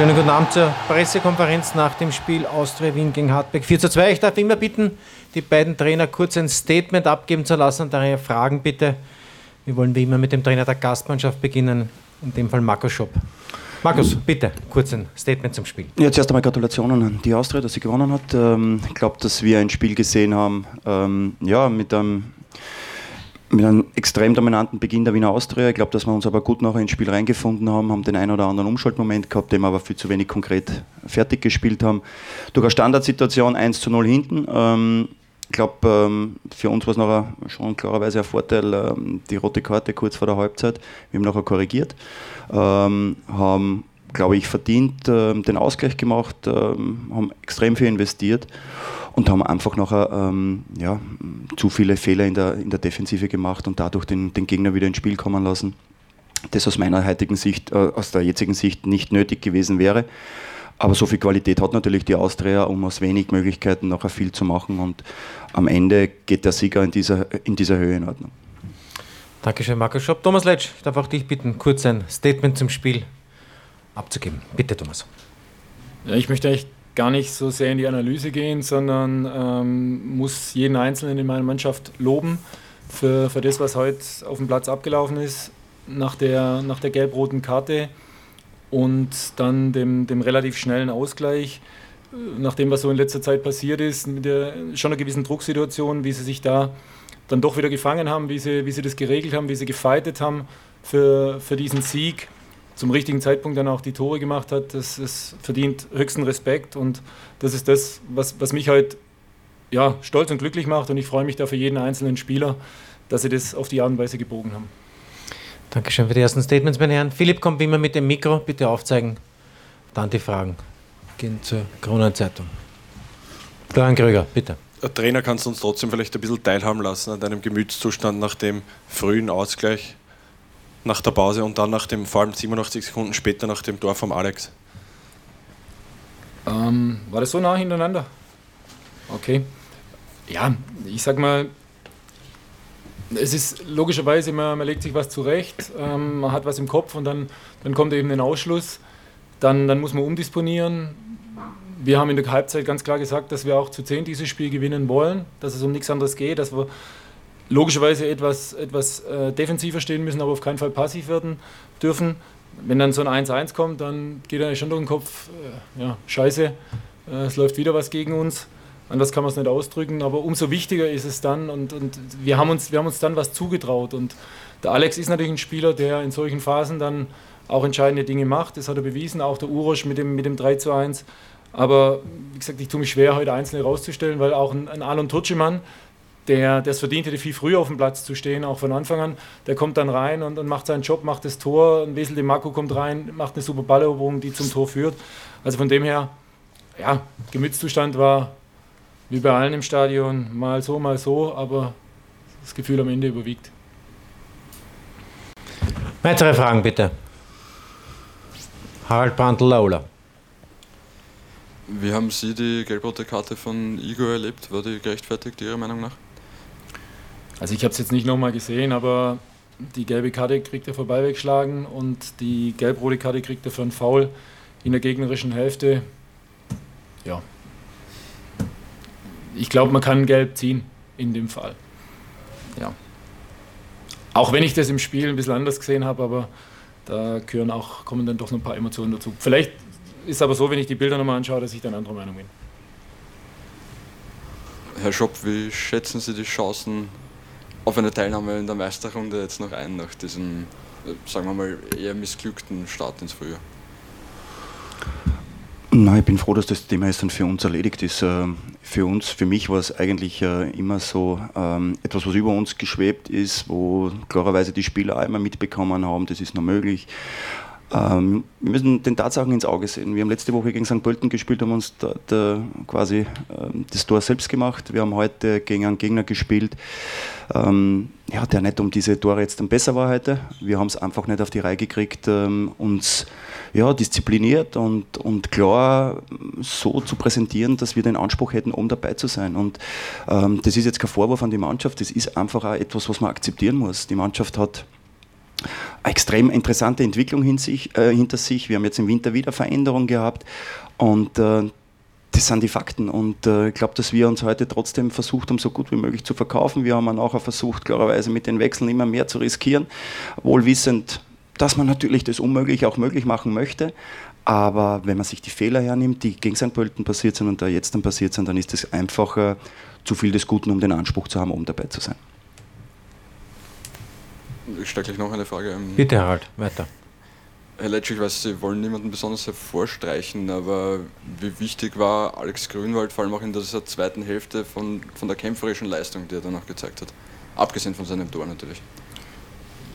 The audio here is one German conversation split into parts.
Schönen guten Abend zur Pressekonferenz nach dem Spiel Austria Wien gegen Hartberg 4 zu 2. Ich darf immer bitten, die beiden Trainer kurz ein Statement abgeben zu lassen und daher Fragen bitte. Wir wollen wie immer mit dem Trainer der Gastmannschaft beginnen, in dem Fall Markus Schopp. Markus, bitte, kurz ein Statement zum Spiel. Ja, zuerst einmal Gratulationen an die Austria, dass sie gewonnen hat. Ähm, ich glaube, dass wir ein Spiel gesehen haben, ähm, ja, mit einem mit einem extrem dominanten Beginn der Wiener Austria. Ich glaube, dass wir uns aber gut nachher ins Spiel reingefunden haben, haben den einen oder anderen Umschaltmoment gehabt, den wir aber viel zu wenig konkret fertig gespielt haben. Durch eine Standardsituation 1 zu 0 hinten. Ähm, ich glaube, ähm, für uns war es nachher schon klarerweise ein Vorteil, ähm, die rote Karte kurz vor der Halbzeit. Wir haben nachher korrigiert, ähm, haben, glaube ich, verdient den Ausgleich gemacht, haben extrem viel investiert und haben einfach nachher ähm, ja, zu viele Fehler in der, in der Defensive gemacht und dadurch den, den Gegner wieder ins Spiel kommen lassen. Das aus meiner heutigen Sicht, äh, aus der jetzigen Sicht nicht nötig gewesen wäre. Aber so viel Qualität hat natürlich die Austria, um aus wenig Möglichkeiten nachher viel zu machen. Und am Ende geht der Sieger in dieser, in dieser Höhe in Ordnung. Dankeschön, Markus Schopp. Thomas Letsch, ich darf auch dich bitten, kurz ein Statement zum Spiel abzugeben. Bitte, Thomas. Ja, ich möchte echt gar nicht so sehr in die Analyse gehen, sondern ähm, muss jeden Einzelnen in meiner Mannschaft loben für, für das, was heute auf dem Platz abgelaufen ist, nach der, nach der gelb-roten Karte und dann dem, dem relativ schnellen Ausgleich. Nach dem, was so in letzter Zeit passiert ist, mit der schon einer gewissen Drucksituation, wie sie sich da dann doch wieder gefangen haben, wie sie, wie sie das geregelt haben, wie sie gefeitet haben für, für diesen Sieg zum richtigen Zeitpunkt dann auch die Tore gemacht hat, das, das verdient höchsten Respekt und das ist das, was, was mich halt ja, stolz und glücklich macht und ich freue mich da für jeden einzelnen Spieler, dass sie das auf die Art und Weise gebogen haben. Dankeschön für die ersten Statements, meine Herren. Philipp kommt wie immer mit dem Mikro, bitte aufzeigen. Dann die Fragen. Gehen zur Kronenzeitung. Florian Kröger, bitte. Der Trainer kannst du uns trotzdem vielleicht ein bisschen teilhaben lassen an deinem Gemütszustand nach dem frühen Ausgleich nach der Pause und dann nach dem, vor allem 87 Sekunden später nach dem Tor vom Alex? Ähm, war das so nah hintereinander? Okay. Ja, ich sag mal, es ist logischerweise, man, man legt sich was zurecht, ähm, man hat was im Kopf und dann, dann kommt eben ein Ausschluss. Dann, dann muss man umdisponieren. Wir haben in der Halbzeit ganz klar gesagt, dass wir auch zu 10 dieses Spiel gewinnen wollen, dass es um nichts anderes geht, dass wir logischerweise etwas, etwas äh, defensiver stehen müssen, aber auf keinen Fall passiv werden dürfen. Wenn dann so ein 1-1 kommt, dann geht er schon durch den Kopf, äh, ja, scheiße, äh, es läuft wieder was gegen uns. Anders kann man es nicht ausdrücken, aber umso wichtiger ist es dann und, und wir, haben uns, wir haben uns dann was zugetraut. Und der Alex ist natürlich ein Spieler, der in solchen Phasen dann auch entscheidende Dinge macht. Das hat er bewiesen, auch der Urosch mit dem, mit dem 3 zu 1. Aber wie gesagt, ich tue mich schwer, heute Einzelne rauszustellen, weil auch ein, ein Alon Tutschemann, der es verdient hätte, viel früher auf dem Platz zu stehen, auch von Anfang an. Der kommt dann rein und, und macht seinen Job, macht das Tor. Ein Wesel de Marco kommt rein, macht eine super Balleroberung, die zum Tor führt. Also von dem her, ja, Gemütszustand war wie bei allen im Stadion, mal so, mal so, aber das Gefühl am Ende überwiegt. Weitere Fragen bitte. Harald Brandl-Laula. Wie haben Sie die gelb-rote Karte von Igor erlebt? War die gerechtfertigt Ihrer Meinung nach? Also ich habe es jetzt nicht nochmal gesehen, aber die gelbe Karte kriegt er vorbei wegschlagen und die gelb-rote Karte kriegt er für einen Foul in der gegnerischen Hälfte. Ja. Ich glaube, man kann gelb ziehen in dem Fall. Ja. Auch wenn ich das im Spiel ein bisschen anders gesehen habe, aber da gehören auch, kommen dann doch noch ein paar Emotionen dazu. Vielleicht ist aber so, wenn ich die Bilder nochmal anschaue, dass ich dann anderer Meinung bin. Herr Schopp, wie schätzen Sie die Chancen auf eine Teilnahme in der Meisterrunde jetzt noch ein, nach diesem, äh, sagen wir mal, eher missglückten Start ins Frühjahr? Nein, ich bin froh, dass das Thema jetzt dann für uns erledigt ist. Äh, für uns, für mich war es eigentlich äh, immer so ähm, etwas, was über uns geschwebt ist, wo klarerweise die Spieler auch immer mitbekommen haben, das ist noch möglich. Ähm, wir müssen den Tatsachen ins Auge sehen. Wir haben letzte Woche gegen St. Pölten gespielt, haben uns da, da quasi ähm, das Tor selbst gemacht. Wir haben heute gegen einen Gegner gespielt, ähm, ja, der nicht um diese Tore jetzt dann besser war heute. Wir haben es einfach nicht auf die Reihe gekriegt, ähm, uns ja, diszipliniert und, und klar so zu präsentieren, dass wir den Anspruch hätten, um dabei zu sein. Und ähm, das ist jetzt kein Vorwurf an die Mannschaft, das ist einfach auch etwas, was man akzeptieren muss. Die Mannschaft hat extrem interessante Entwicklung sich, äh, hinter sich. Wir haben jetzt im Winter wieder Veränderungen gehabt und äh, das sind die Fakten und äh, ich glaube, dass wir uns heute trotzdem versucht haben, so gut wie möglich zu verkaufen. Wir haben auch versucht, klarerweise mit den Wechseln immer mehr zu riskieren, wohl wissend, dass man natürlich das Unmögliche auch möglich machen möchte. Aber wenn man sich die Fehler hernimmt, die gegen St. Pölten passiert sind und da jetzt dann passiert sind, dann ist es einfach äh, zu viel des Guten, um den Anspruch zu haben, oben dabei zu sein. Ich stelle gleich noch eine Frage. Ähm, Bitte, Harald, weiter. Herr Letsch, ich weiß, Sie wollen niemanden besonders hervorstreichen, aber wie wichtig war Alex Grünwald, vor allem auch in dieser zweiten Hälfte von, von der kämpferischen Leistung, die er dann noch gezeigt hat? Abgesehen von seinem Tor natürlich.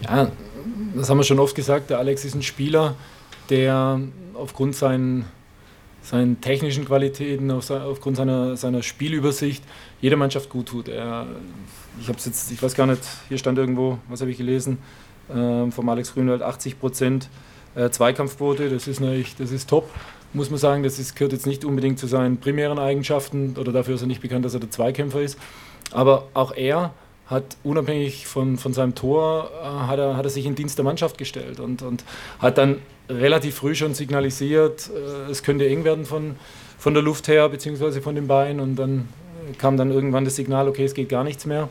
Ja, das haben wir schon oft gesagt. Der Alex ist ein Spieler, der aufgrund seinen, seinen technischen Qualitäten, aufgrund seiner, seiner Spielübersicht jeder Mannschaft gut tut. Er, ich habe jetzt, ich weiß gar nicht, hier stand irgendwo, was habe ich gelesen, äh, vom Alex Grünwald 80 Prozent äh, Zweikampfquote, das ist natürlich, das ist top, muss man sagen. Das ist, gehört jetzt nicht unbedingt zu seinen primären Eigenschaften oder dafür ist er nicht bekannt, dass er der Zweikämpfer ist. Aber auch er hat unabhängig von, von seinem Tor, äh, hat, er, hat er sich in Dienst der Mannschaft gestellt und, und hat dann relativ früh schon signalisiert, äh, es könnte eng werden von, von der Luft her, beziehungsweise von den Beinen und dann kam dann irgendwann das Signal, okay, es geht gar nichts mehr.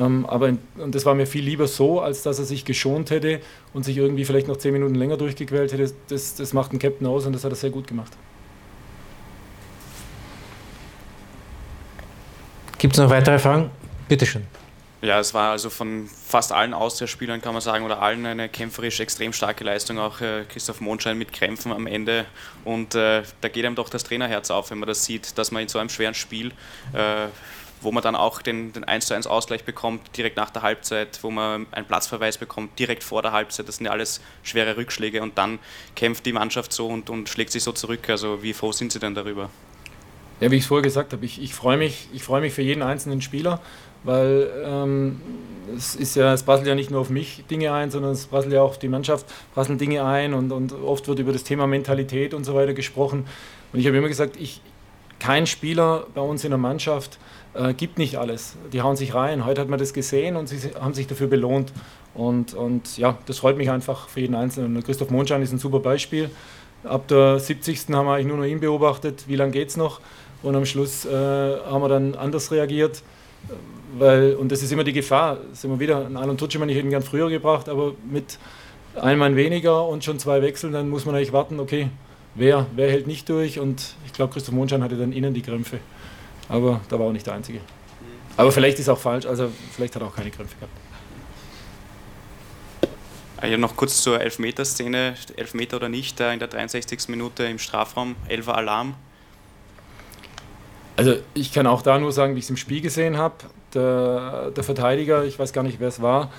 Ähm, aber in, und das war mir viel lieber so, als dass er sich geschont hätte und sich irgendwie vielleicht noch zehn Minuten länger durchgequält hätte. Das, das macht ein Captain aus und das hat er sehr gut gemacht. Gibt es noch weitere Fragen? Bitte schön. Ja, es war also von fast allen Austria-Spielern, kann man sagen, oder allen eine kämpferisch extrem starke Leistung. Auch äh, Christoph Mondschein mit Krämpfen am Ende. Und äh, da geht einem doch das Trainerherz auf, wenn man das sieht, dass man in so einem schweren Spiel äh, wo man dann auch den, den 1 zu 1 Ausgleich bekommt, direkt nach der Halbzeit, wo man einen Platzverweis bekommt, direkt vor der Halbzeit. Das sind ja alles schwere Rückschläge und dann kämpft die Mannschaft so und, und schlägt sich so zurück. Also wie froh sind Sie denn darüber? Ja, wie ich es vorher gesagt habe, ich, ich freue mich, freu mich für jeden einzelnen Spieler, weil ähm, es ist ja, es prasselt ja nicht nur auf mich Dinge ein, sondern es prasselt ja auch auf die Mannschaft, prasseln Dinge ein und, und oft wird über das Thema Mentalität und so weiter gesprochen. Und ich habe immer gesagt, ich, kein Spieler bei uns in der Mannschaft äh, gibt nicht alles. Die hauen sich rein. Heute hat man das gesehen und sie haben sich dafür belohnt. Und, und ja, das freut mich einfach für jeden Einzelnen. Christoph Mondschein ist ein super Beispiel. Ab der 70. haben wir eigentlich nur noch ihn beobachtet, wie lange geht es noch. Und am Schluss äh, haben wir dann anders reagiert. Weil, und das ist immer die Gefahr. Ist immer wieder, ein Alan Tutschemann, ich hätte ihn gern früher gebracht, aber mit einem Mann weniger und schon zwei Wechseln, dann muss man eigentlich warten, okay, wer, wer hält nicht durch. Und ich glaube, Christoph Mondschein hatte dann innen die Krämpfe aber da war auch nicht der Einzige. Aber vielleicht ist auch falsch, also vielleicht hat er auch keine Krämpfe gehabt. Ah, ja, noch kurz zur Elfmeterszene, Elfmeter oder nicht, in der 63. Minute im Strafraum, 11 Alarm. Also ich kann auch da nur sagen, wie ich es im Spiel gesehen habe. Der, der Verteidiger, ich weiß gar nicht, wer es war,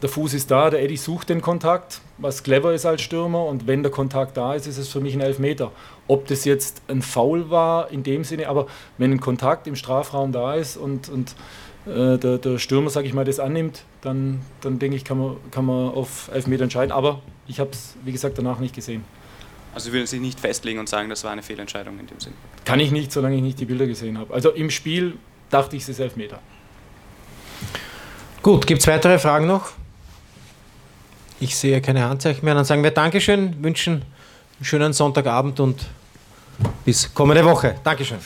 der Fuß ist da, der Eddie sucht den Kontakt, was clever ist als Stürmer und wenn der Kontakt da ist, ist es für mich ein Elfmeter. Ob das jetzt ein Foul war in dem Sinne, aber wenn ein Kontakt im Strafraum da ist und, und äh, der, der, Stürmer, sage ich mal, das annimmt, dann, dann denke ich, kann man, kann man auf Elfmeter entscheiden. Aber ich habe es, wie gesagt, danach nicht gesehen. Also Sie würden sich nicht festlegen und sagen, das war eine Fehlentscheidung in dem Sinn? Kann ich nicht, solange ich nicht die Bilder gesehen habe. Also im Spiel dachte ich, es ist Elfmeter. Gut, gibt es weitere Fragen noch? Ich sehe keine Handzeichen mehr. Dann sagen wir Dankeschön, wünschen einen schönen Sonntagabend und bis kommende Woche. Dankeschön.